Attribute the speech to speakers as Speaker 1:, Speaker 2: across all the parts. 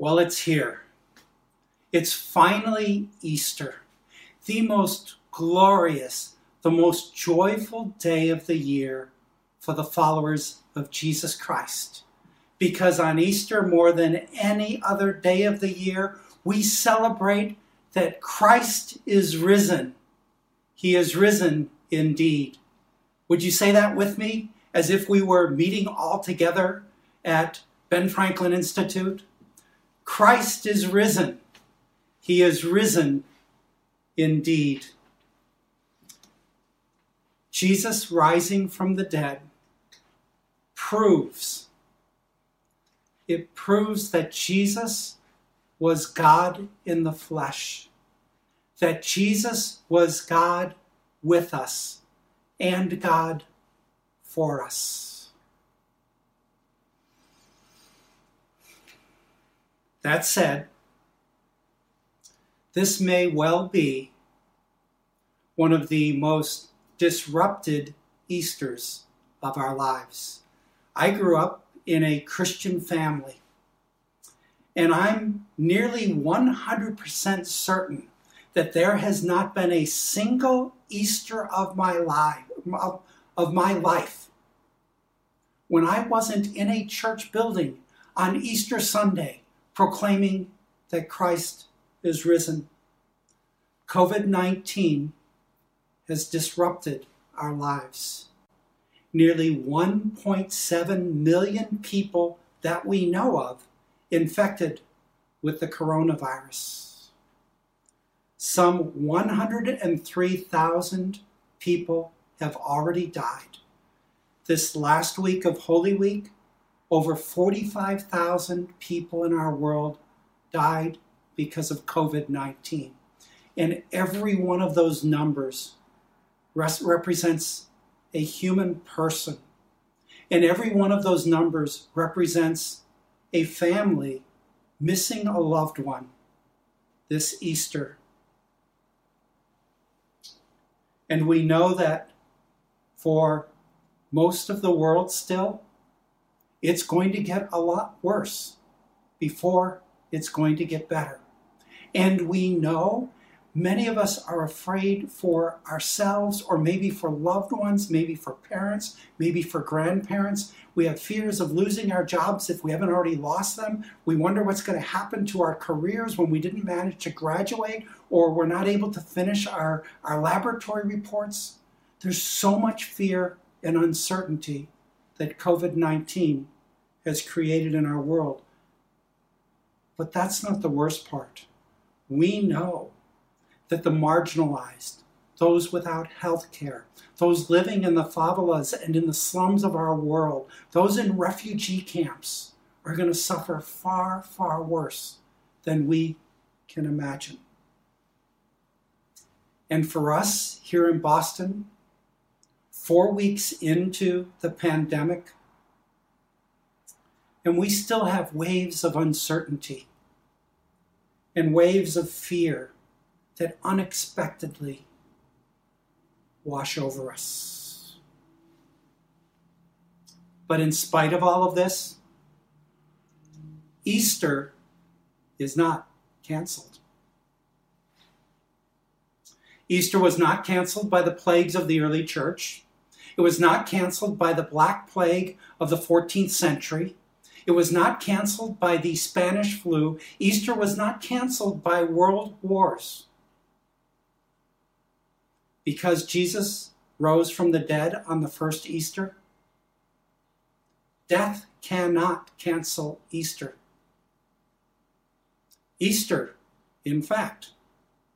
Speaker 1: Well, it's here. It's finally Easter, the most glorious, the most joyful day of the year for the followers of Jesus Christ. Because on Easter, more than any other day of the year, we celebrate that Christ is risen. He is risen indeed. Would you say that with me as if we were meeting all together at Ben Franklin Institute? Christ is risen. He is risen indeed. Jesus rising from the dead proves it proves that Jesus was God in the flesh, that Jesus was God with us and God for us. That said, this may well be one of the most disrupted Easters of our lives. I grew up in a Christian family, and I'm nearly 100% certain that there has not been a single Easter of my life of, my life when I wasn't in a church building on Easter Sunday proclaiming that Christ is risen. COVID 19 has disrupted our lives. Nearly 1.7 million people that we know of infected with the coronavirus. Some 103,000 people have already died. This last week of Holy Week, over 45,000 people in our world died because of COVID 19. And every one of those numbers res- represents a human person. And every one of those numbers represents a family missing a loved one this Easter. And we know that for most of the world still, it's going to get a lot worse before it's going to get better. And we know many of us are afraid for ourselves or maybe for loved ones, maybe for parents, maybe for grandparents. We have fears of losing our jobs if we haven't already lost them. We wonder what's going to happen to our careers when we didn't manage to graduate or we're not able to finish our, our laboratory reports. There's so much fear and uncertainty that COVID 19 has created in our world. But that's not the worst part. We know that the marginalized, those without health care, those living in the favelas and in the slums of our world, those in refugee camps, are going to suffer far, far worse than we can imagine. And for us here in Boston, four weeks into the pandemic, and we still have waves of uncertainty and waves of fear that unexpectedly wash over us. But in spite of all of this, Easter is not canceled. Easter was not canceled by the plagues of the early church. It was not canceled by the Black Plague of the 14th century. It was not canceled by the Spanish flu. Easter was not canceled by world wars. Because Jesus rose from the dead on the first Easter, death cannot cancel Easter. Easter, in fact,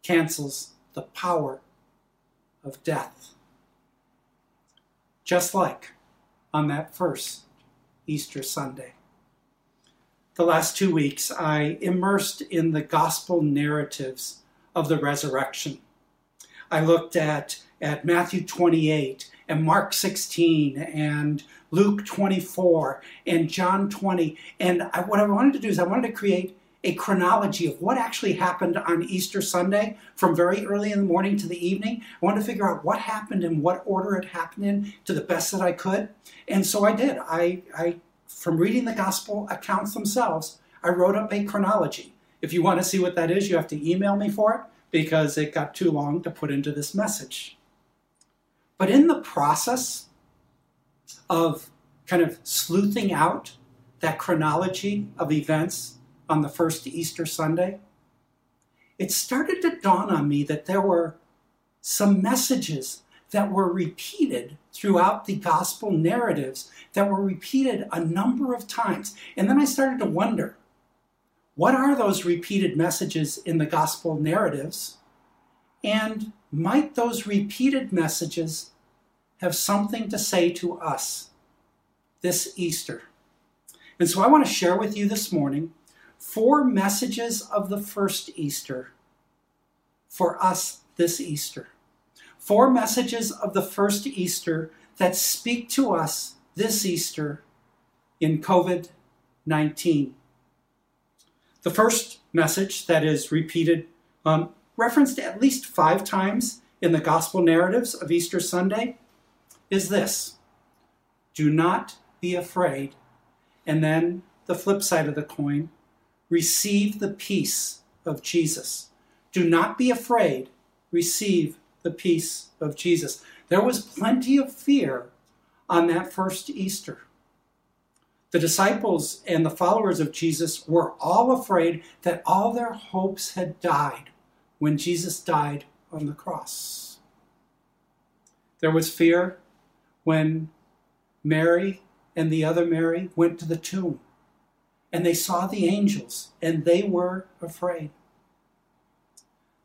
Speaker 1: cancels the power of death. Just like on that first Easter Sunday the last two weeks, I immersed in the gospel narratives of the resurrection. I looked at, at Matthew 28 and Mark 16 and Luke 24 and John 20. And I, what I wanted to do is I wanted to create a chronology of what actually happened on Easter Sunday from very early in the morning to the evening. I wanted to figure out what happened and what order it happened in to the best that I could. And so I did. I, I from reading the gospel accounts themselves, I wrote up a chronology. If you want to see what that is, you have to email me for it because it got too long to put into this message. But in the process of kind of sleuthing out that chronology of events on the first Easter Sunday, it started to dawn on me that there were some messages that were repeated throughout the gospel narratives that were repeated a number of times. And then I started to wonder what are those repeated messages in the gospel narratives? And might those repeated messages have something to say to us this Easter? And so I want to share with you this morning four messages of the first Easter for us this Easter. Four messages of the first Easter that speak to us this Easter in COVID 19. The first message that is repeated, um, referenced at least five times in the gospel narratives of Easter Sunday, is this Do not be afraid. And then the flip side of the coin receive the peace of Jesus. Do not be afraid, receive the peace of Jesus. There was plenty of fear on that first Easter. The disciples and the followers of Jesus were all afraid that all their hopes had died when Jesus died on the cross. There was fear when Mary and the other Mary went to the tomb and they saw the angels, and they were afraid.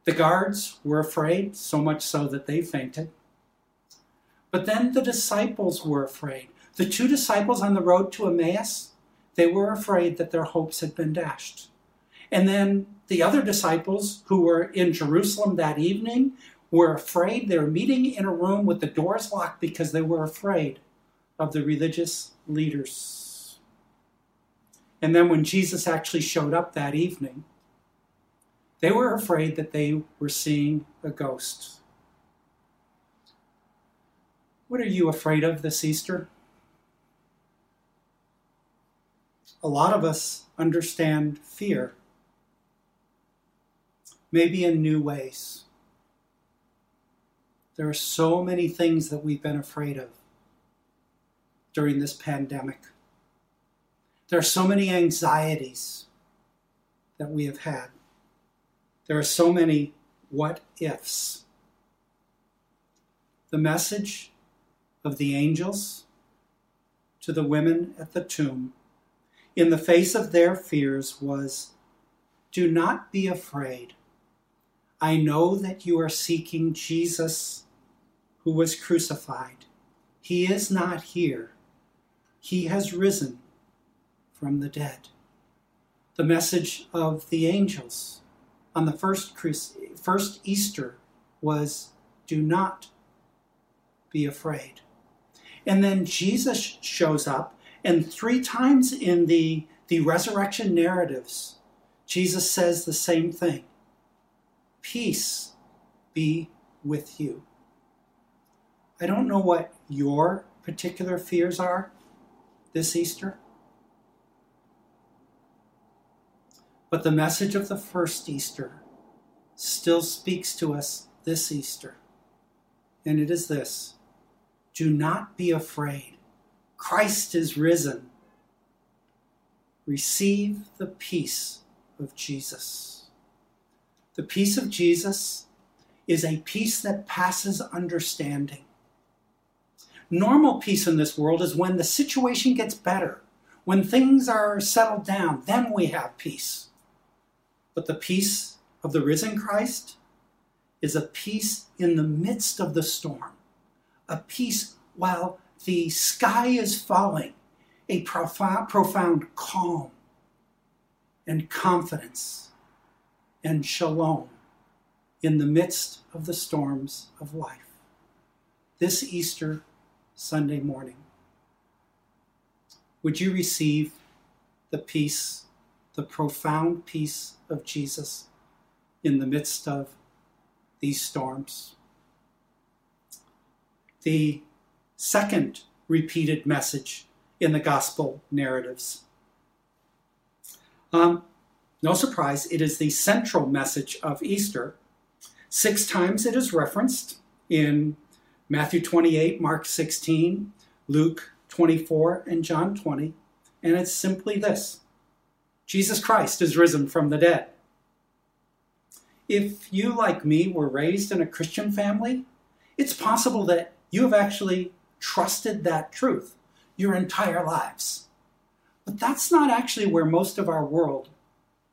Speaker 1: The guards were afraid, so much so that they fainted. But then the disciples were afraid. The two disciples on the road to Emmaus, they were afraid that their hopes had been dashed. And then the other disciples who were in Jerusalem that evening were afraid. They were meeting in a room with the doors locked because they were afraid of the religious leaders. And then when Jesus actually showed up that evening, they were afraid that they were seeing a ghost. What are you afraid of this Easter? A lot of us understand fear, maybe in new ways. There are so many things that we've been afraid of during this pandemic. There are so many anxieties that we have had. There are so many what ifs. The message of the angels to the women at the tomb in the face of their fears was Do not be afraid. I know that you are seeking Jesus who was crucified. He is not here, he has risen from the dead. The message of the angels on the first, first Easter was do not be afraid. And then Jesus shows up, and three times in the, the resurrection narratives, Jesus says the same thing Peace be with you. I don't know what your particular fears are this Easter. But the message of the first Easter still speaks to us this Easter. And it is this Do not be afraid. Christ is risen. Receive the peace of Jesus. The peace of Jesus is a peace that passes understanding. Normal peace in this world is when the situation gets better, when things are settled down, then we have peace. But the peace of the risen Christ is a peace in the midst of the storm, a peace while the sky is falling, a profound, profound calm and confidence and shalom in the midst of the storms of life. This Easter Sunday morning, would you receive the peace the profound peace of Jesus in the midst of these storms. The second repeated message in the gospel narratives Um, no surprise, it is the central message of Easter. Six times it is referenced in Matthew 28, Mark 16, Luke 24, and John 20. And it's simply this Jesus Christ is risen from the dead. If you, like me, were raised in a Christian family, it's possible that you have actually trusted that truth your entire lives. But that's not actually where most of our world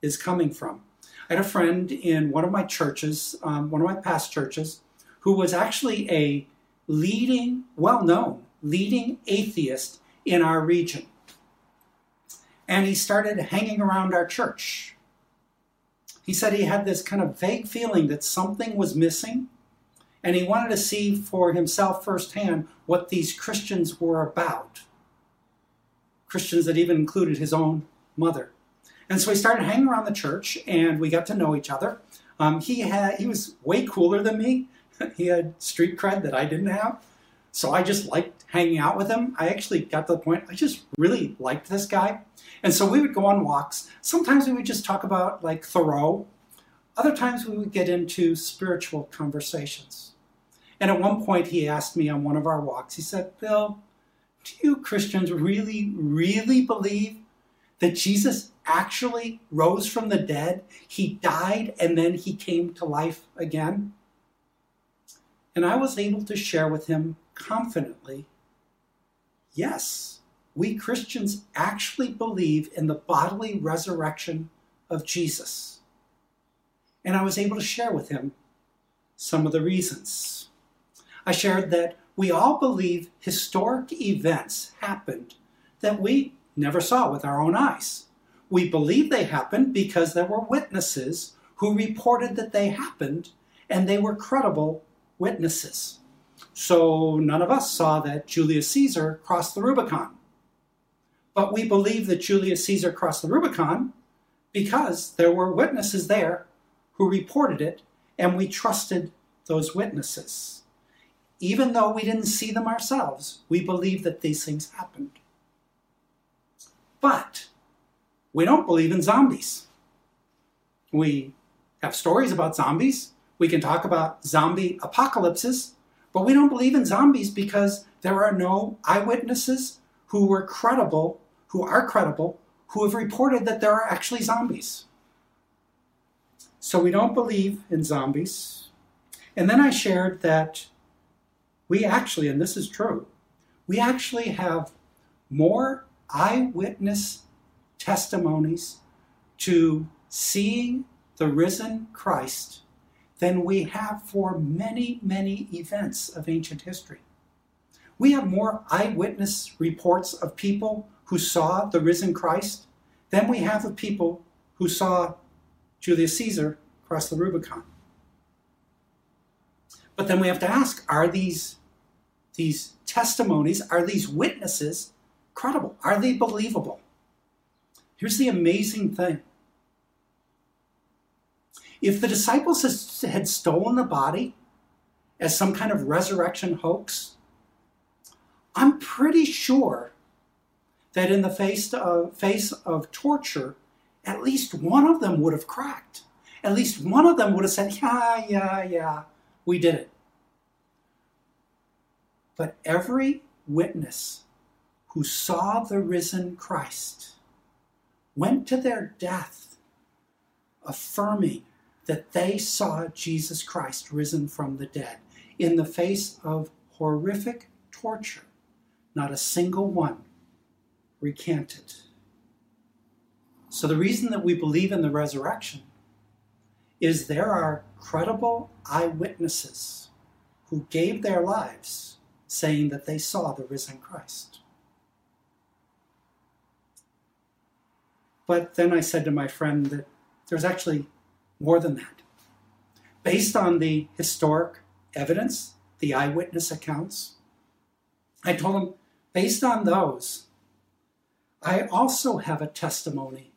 Speaker 1: is coming from. I had a friend in one of my churches, um, one of my past churches, who was actually a leading, well known, leading atheist in our region. And he started hanging around our church. He said he had this kind of vague feeling that something was missing, and he wanted to see for himself firsthand what these Christians were about. Christians that even included his own mother. And so he started hanging around the church, and we got to know each other. Um, he had he was way cooler than me. he had street cred that I didn't have. So I just liked hanging out with him. I actually got to the point I just really liked this guy. And so we would go on walks. Sometimes we would just talk about like Thoreau. Other times we would get into spiritual conversations. And at one point he asked me on one of our walks, he said, Bill, do you Christians really, really believe that Jesus actually rose from the dead? He died and then he came to life again? And I was able to share with him confidently yes, we Christians actually believe in the bodily resurrection of Jesus. And I was able to share with him some of the reasons. I shared that we all believe historic events happened that we never saw with our own eyes. We believe they happened because there were witnesses who reported that they happened and they were credible witnesses. So none of us saw that Julius Caesar crossed the Rubicon. But we believe that Julius Caesar crossed the Rubicon because there were witnesses there who reported it, and we trusted those witnesses. Even though we didn't see them ourselves, we believe that these things happened. But we don't believe in zombies. We have stories about zombies. We can talk about zombie apocalypses, but we don't believe in zombies because there are no eyewitnesses who were credible, who are credible, who have reported that there are actually zombies. So we don't believe in zombies. And then I shared that we actually, and this is true, we actually have more eyewitness testimonies to seeing the risen Christ than we have for many, many events of ancient history. We have more eyewitness reports of people who saw the risen Christ than we have of people who saw Julius Caesar cross the Rubicon. But then we have to ask are these, these testimonies, are these witnesses credible? Are they believable? Here's the amazing thing if the disciples had stolen the body as some kind of resurrection hoax, I'm pretty sure that in the face of, face of torture, at least one of them would have cracked. At least one of them would have said, Yeah, yeah, yeah, we did it. But every witness who saw the risen Christ went to their death affirming that they saw Jesus Christ risen from the dead in the face of horrific torture. Not a single one recanted. So, the reason that we believe in the resurrection is there are credible eyewitnesses who gave their lives saying that they saw the risen Christ. But then I said to my friend that there's actually more than that. Based on the historic evidence, the eyewitness accounts, I told him, based on those, I also have a testimony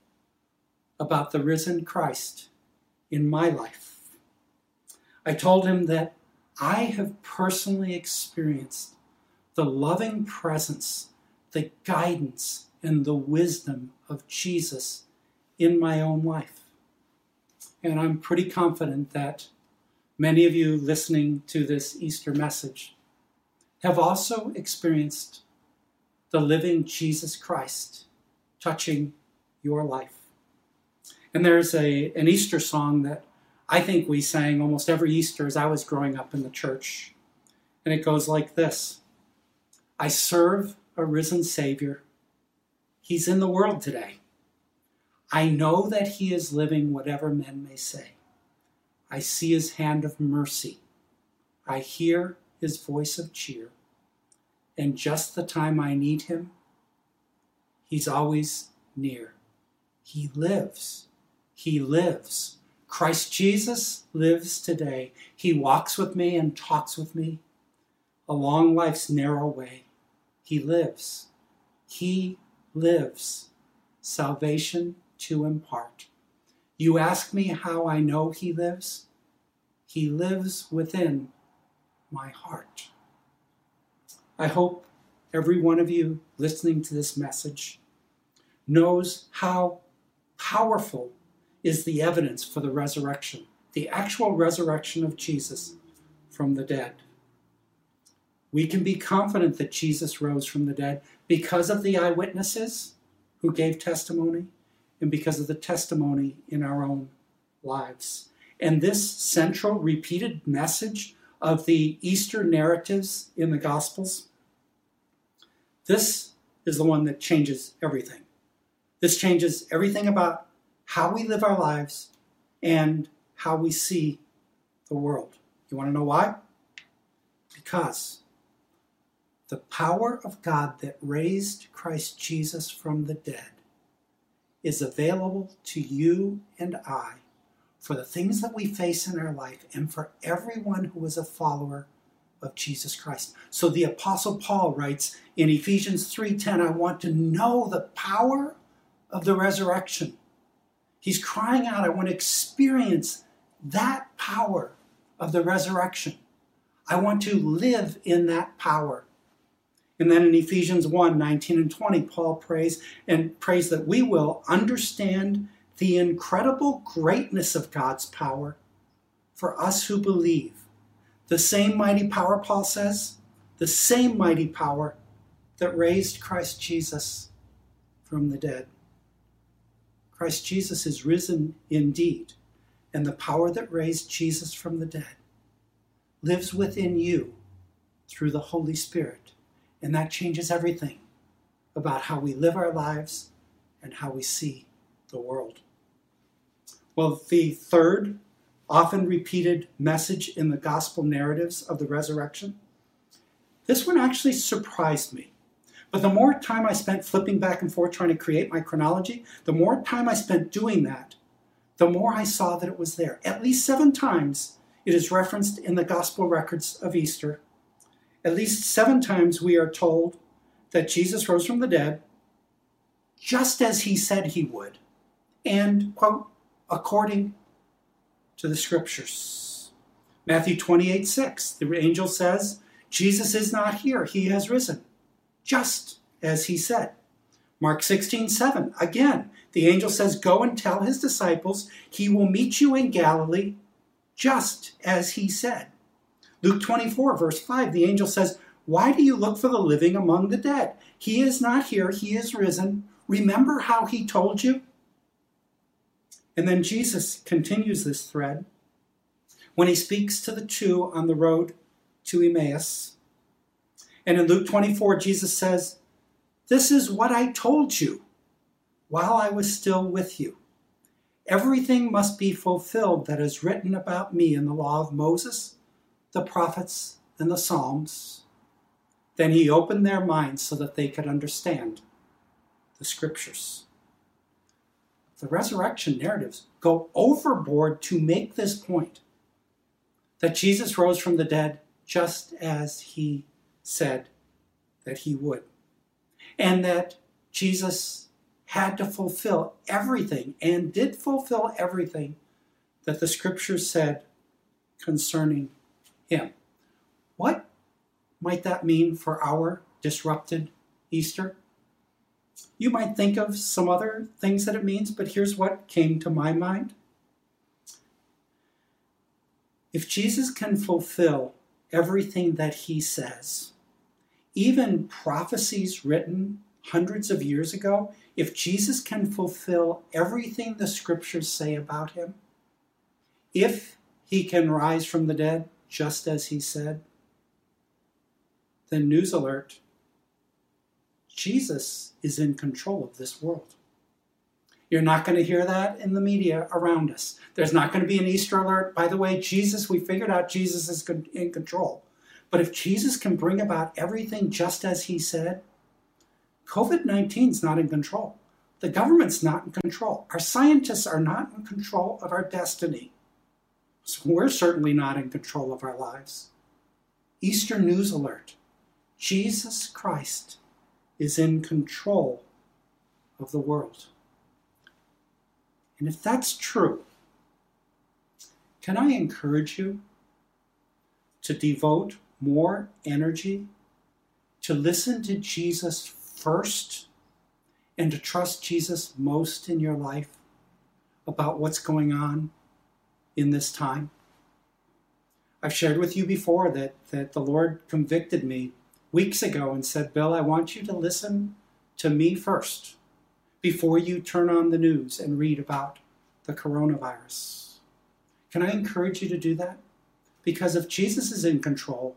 Speaker 1: about the risen Christ in my life. I told him that I have personally experienced the loving presence, the guidance, and the wisdom of Jesus in my own life. And I'm pretty confident that many of you listening to this Easter message have also experienced the living Jesus Christ touching your life. And there's a, an Easter song that I think we sang almost every Easter as I was growing up in the church. And it goes like this I serve a risen Savior. He's in the world today. I know that He is living, whatever men may say. I see His hand of mercy. I hear His voice of cheer. And just the time I need Him, He's always near. He lives. He lives. Christ Jesus lives today. He walks with me and talks with me along life's narrow way. He lives. He lives. Salvation to impart. You ask me how I know He lives? He lives within my heart. I hope every one of you listening to this message knows how powerful is the evidence for the resurrection, the actual resurrection of Jesus from the dead. We can be confident that Jesus rose from the dead because of the eyewitnesses who gave testimony and because of the testimony in our own lives. And this central repeated message of the Easter narratives in the Gospels, this is the one that changes everything. This changes everything about how we live our lives and how we see the world. You want to know why? Because the power of God that raised Christ Jesus from the dead is available to you and I for the things that we face in our life and for everyone who is a follower of Jesus Christ. So the apostle Paul writes in Ephesians 3:10, I want to know the power of the resurrection. He's crying out, I want to experience that power of the resurrection. I want to live in that power. And then in Ephesians 1 19 and 20, Paul prays and prays that we will understand the incredible greatness of God's power for us who believe. The same mighty power, Paul says, the same mighty power that raised Christ Jesus from the dead. Christ Jesus is risen indeed, and the power that raised Jesus from the dead lives within you through the Holy Spirit and that changes everything about how we live our lives and how we see the world. Well, the third, often repeated message in the gospel narratives of the resurrection, this one actually surprised me. But the more time I spent flipping back and forth trying to create my chronology, the more time I spent doing that, the more I saw that it was there. At least seven times it is referenced in the gospel records of Easter at least seven times we are told that Jesus rose from the dead just as he said he would, and, quote, according to the scriptures. Matthew 28 6, the angel says, Jesus is not here, he has risen, just as he said. Mark 16 7, again, the angel says, Go and tell his disciples he will meet you in Galilee, just as he said. Luke 24, verse 5, the angel says, Why do you look for the living among the dead? He is not here, he is risen. Remember how he told you? And then Jesus continues this thread when he speaks to the two on the road to Emmaus. And in Luke 24, Jesus says, This is what I told you while I was still with you. Everything must be fulfilled that is written about me in the law of Moses the prophets, and the Psalms. Then he opened their minds so that they could understand the scriptures. The resurrection narratives go overboard to make this point that Jesus rose from the dead just as he said that he would, and that Jesus had to fulfill everything and did fulfill everything that the scriptures said concerning him. What might that mean for our disrupted Easter? You might think of some other things that it means, but here's what came to my mind. If Jesus can fulfill everything that he says, even prophecies written hundreds of years ago, if Jesus can fulfill everything the scriptures say about him, if he can rise from the dead just as he said, then news alert Jesus is in control of this world. You're not going to hear that in the media around us. There's not going to be an Easter alert. By the way, Jesus, we figured out Jesus is in control. But if Jesus can bring about everything just as he said, COVID 19 is not in control. The government's not in control. Our scientists are not in control of our destiny. We're certainly not in control of our lives. Easter news alert Jesus Christ is in control of the world. And if that's true, can I encourage you to devote more energy to listen to Jesus first and to trust Jesus most in your life about what's going on in this time? I've shared with you before that, that the Lord convicted me weeks ago and said, Bill, I want you to listen to me first before you turn on the news and read about the coronavirus. Can I encourage you to do that? Because if Jesus is in control,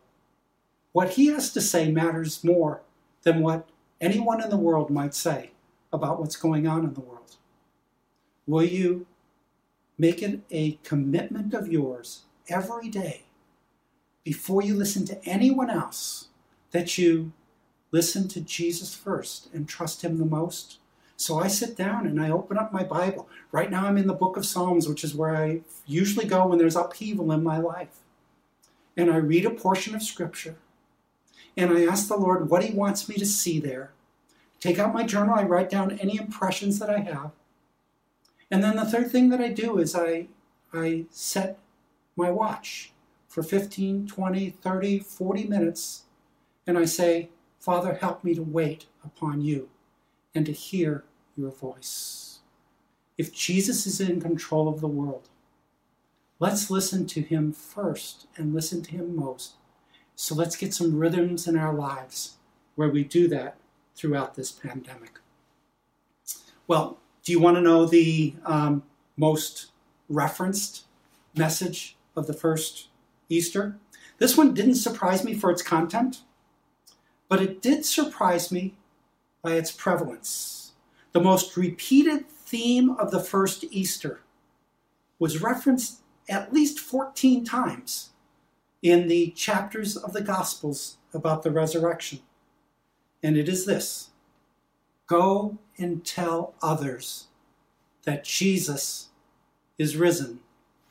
Speaker 1: what he has to say matters more than what anyone in the world might say about what's going on in the world. Will you make it a commitment of yours every day before you listen to anyone else that you listen to Jesus first and trust him the most? So I sit down and I open up my Bible. Right now I'm in the book of Psalms, which is where I usually go when there's upheaval in my life. And I read a portion of Scripture. And I ask the Lord what He wants me to see there. Take out my journal, I write down any impressions that I have. And then the third thing that I do is I, I set my watch for 15, 20, 30, 40 minutes. And I say, Father, help me to wait upon you and to hear your voice. If Jesus is in control of the world, let's listen to him first and listen to him most. So let's get some rhythms in our lives where we do that throughout this pandemic. Well, do you want to know the um, most referenced message of the first Easter? This one didn't surprise me for its content, but it did surprise me by its prevalence. The most repeated theme of the first Easter was referenced at least 14 times in the chapters of the Gospels about the resurrection. And it is this Go and tell others that Jesus is risen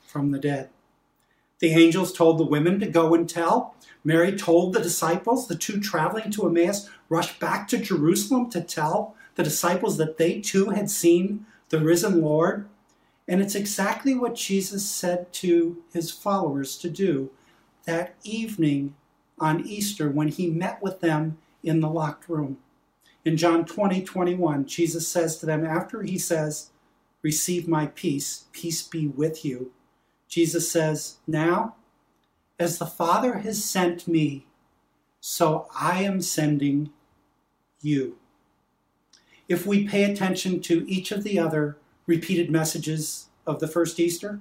Speaker 1: from the dead. The angels told the women to go and tell. Mary told the disciples, the two traveling to Emmaus rushed back to Jerusalem to tell the disciples that they too had seen the risen Lord. And it's exactly what Jesus said to his followers to do that evening on Easter when he met with them in the locked room. In John 20, 21, Jesus says to them, after he says, Receive my peace, peace be with you, Jesus says, Now as the Father has sent me, so I am sending you. If we pay attention to each of the other repeated messages of the first Easter,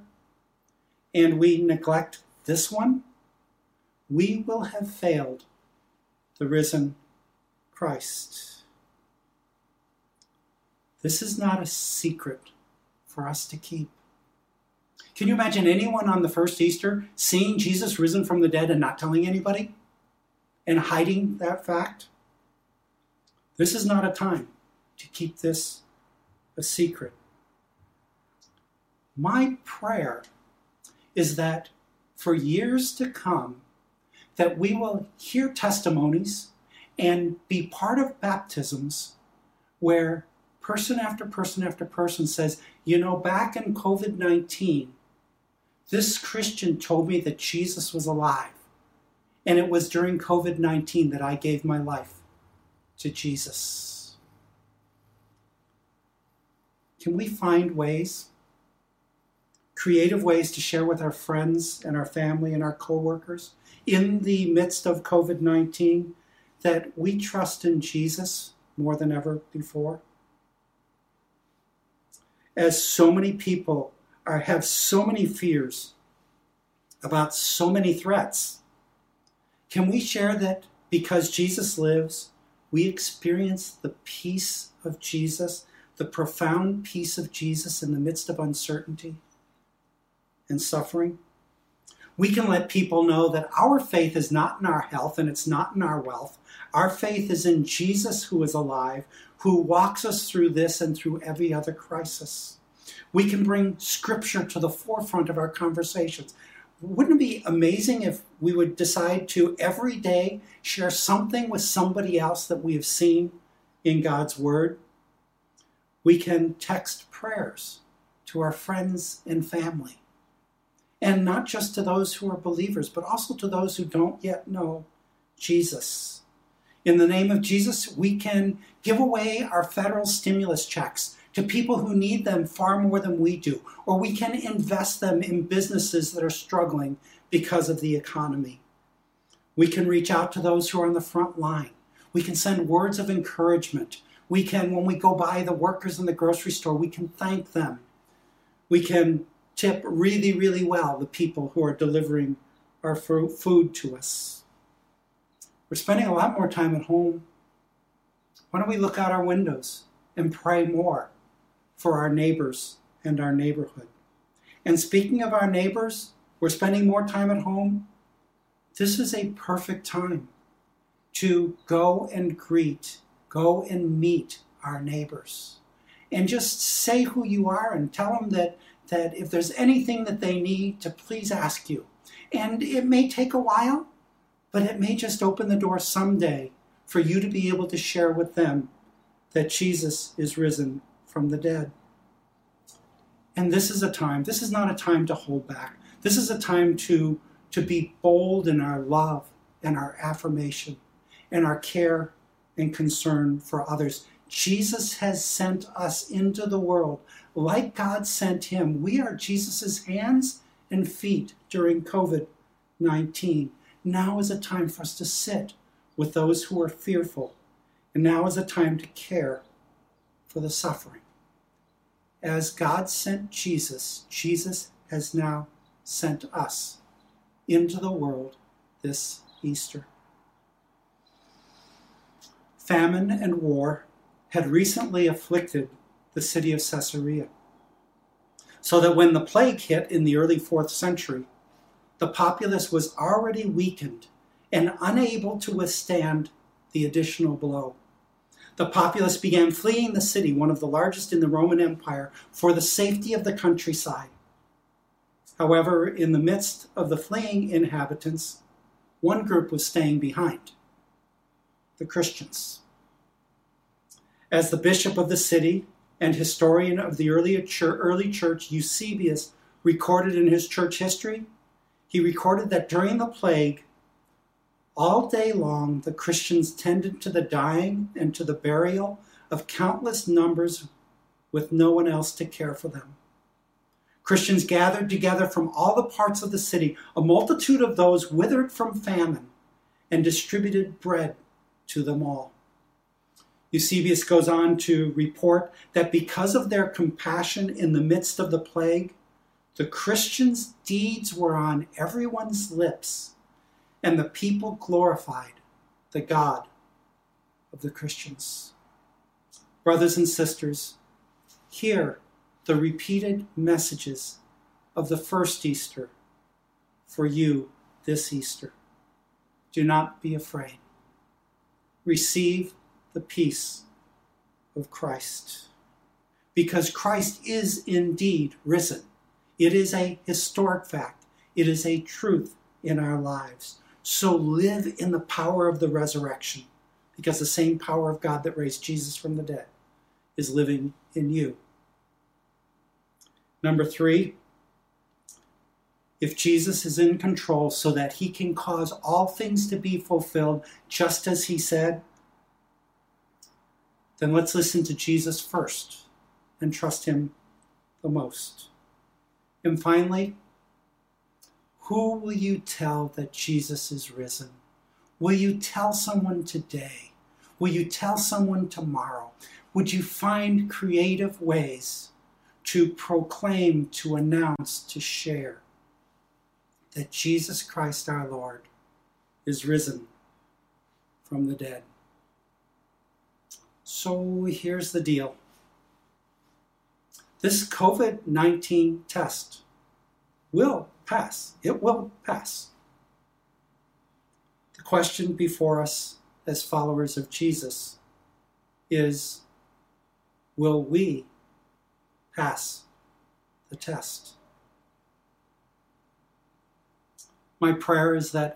Speaker 1: and we neglect this one, we will have failed the risen Christ. This is not a secret for us to keep. Can you imagine anyone on the first Easter seeing Jesus risen from the dead and not telling anybody and hiding that fact? This is not a time to keep this a secret. My prayer is that for years to come that we will hear testimonies and be part of baptisms where person after person after person says, you know, back in COVID 19, this Christian told me that Jesus was alive. And it was during COVID 19 that I gave my life to Jesus. can we find ways, creative ways to share with our friends and our family and our coworkers in the midst of COVID 19 that we trust in Jesus more than ever before? As so many people are, have so many fears about so many threats, can we share that because Jesus lives, we experience the peace of Jesus, the profound peace of Jesus in the midst of uncertainty and suffering? We can let people know that our faith is not in our health and it's not in our wealth. Our faith is in Jesus who is alive, who walks us through this and through every other crisis. We can bring scripture to the forefront of our conversations wouldn't it be amazing if we would decide to every day share something with somebody else that we have seen in God's Word? We can text prayers to our friends and family. And not just to those who are believers, but also to those who don't yet know Jesus. In the name of Jesus, we can give away our federal stimulus checks to people who need them far more than we do, or we can invest them in businesses that are struggling because of the economy. We can reach out to those who are on the front line. We can send words of encouragement. We can, when we go by the workers in the grocery store, we can thank them. We can tip really, really well the people who are delivering our food to us. We're spending a lot more time at home. Why don't we look out our windows and pray more? for our neighbors and our neighborhood. And speaking of our neighbors, we're spending more time at home. This is a perfect time to go and greet, go and meet our neighbors. And just say who you are and tell them that, that if there's anything that they need, to please ask you. And it may take a while, but it may just open the door someday for you to be able to share with them that Jesus is risen from the dead. And this is a time, this is not a time to hold back. This is a time to, to be bold in our love and our affirmation and our care and concern for others. Jesus has sent us into the world like God sent him. We are Jesus' hands and feet during COVID 19. Now is a time for us to sit with those who are fearful, and now is a time to care for the suffering. As God sent Jesus, Jesus has now sent us into the world this Easter. Famine and war had recently afflicted the city of Caesarea, so that when the plague hit in the early fourth century, the populace was already weakened and unable to withstand the additional blow the populace began fleeing the city, one of the largest in the Roman Empire, for the safety of the countryside. However, in the midst of the fleeing inhabitants, one group was staying behind the Christians. As the bishop of the city and historian of the early church, Eusebius, recorded in his church history, he recorded that during the plague, all day long, the Christians tended to the dying and to the burial of countless numbers with no one else to care for them. Christians gathered together from all the parts of the city, a multitude of those withered from famine, and distributed bread to them all. Eusebius goes on to report that because of their compassion in the midst of the plague, the Christians' deeds were on everyone's lips and the people glorified the God of the Christians. Brothers and sisters, hear the repeated messages of the first Easter for you this Easter. Do not be afraid. Receive the peace of Christ. Because Christ is indeed risen. It is a historic fact, it is a truth in our lives. So live in the power of the resurrection, because the same power of God that raised Jesus from the dead is living in you. Number three, if Jesus is in control so that he can cause all things to be fulfilled just as he said, then let's listen to Jesus first and trust Him the most. And finally, who will you tell that Jesus is risen? Will you tell someone today? Will you tell someone tomorrow? Would you find creative ways to proclaim, to announce, to share that Jesus Christ our Lord is risen from the dead? So here's the deal this COVID 19 test will pass. It will pass. The question before us as followers of Jesus is will we pass the test? My prayer is that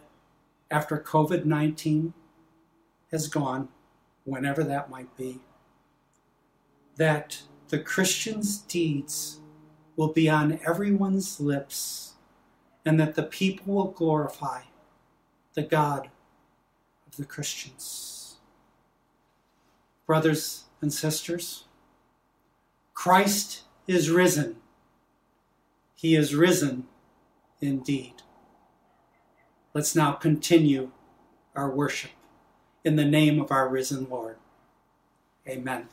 Speaker 1: after COVID 19 has gone, whenever that might be, that the Christian's deeds will be on everyone's lips and that the people will glorify the God of the Christians. Brothers and sisters, Christ is risen. He is risen indeed. Let's now continue our worship in the name of our risen Lord. Amen.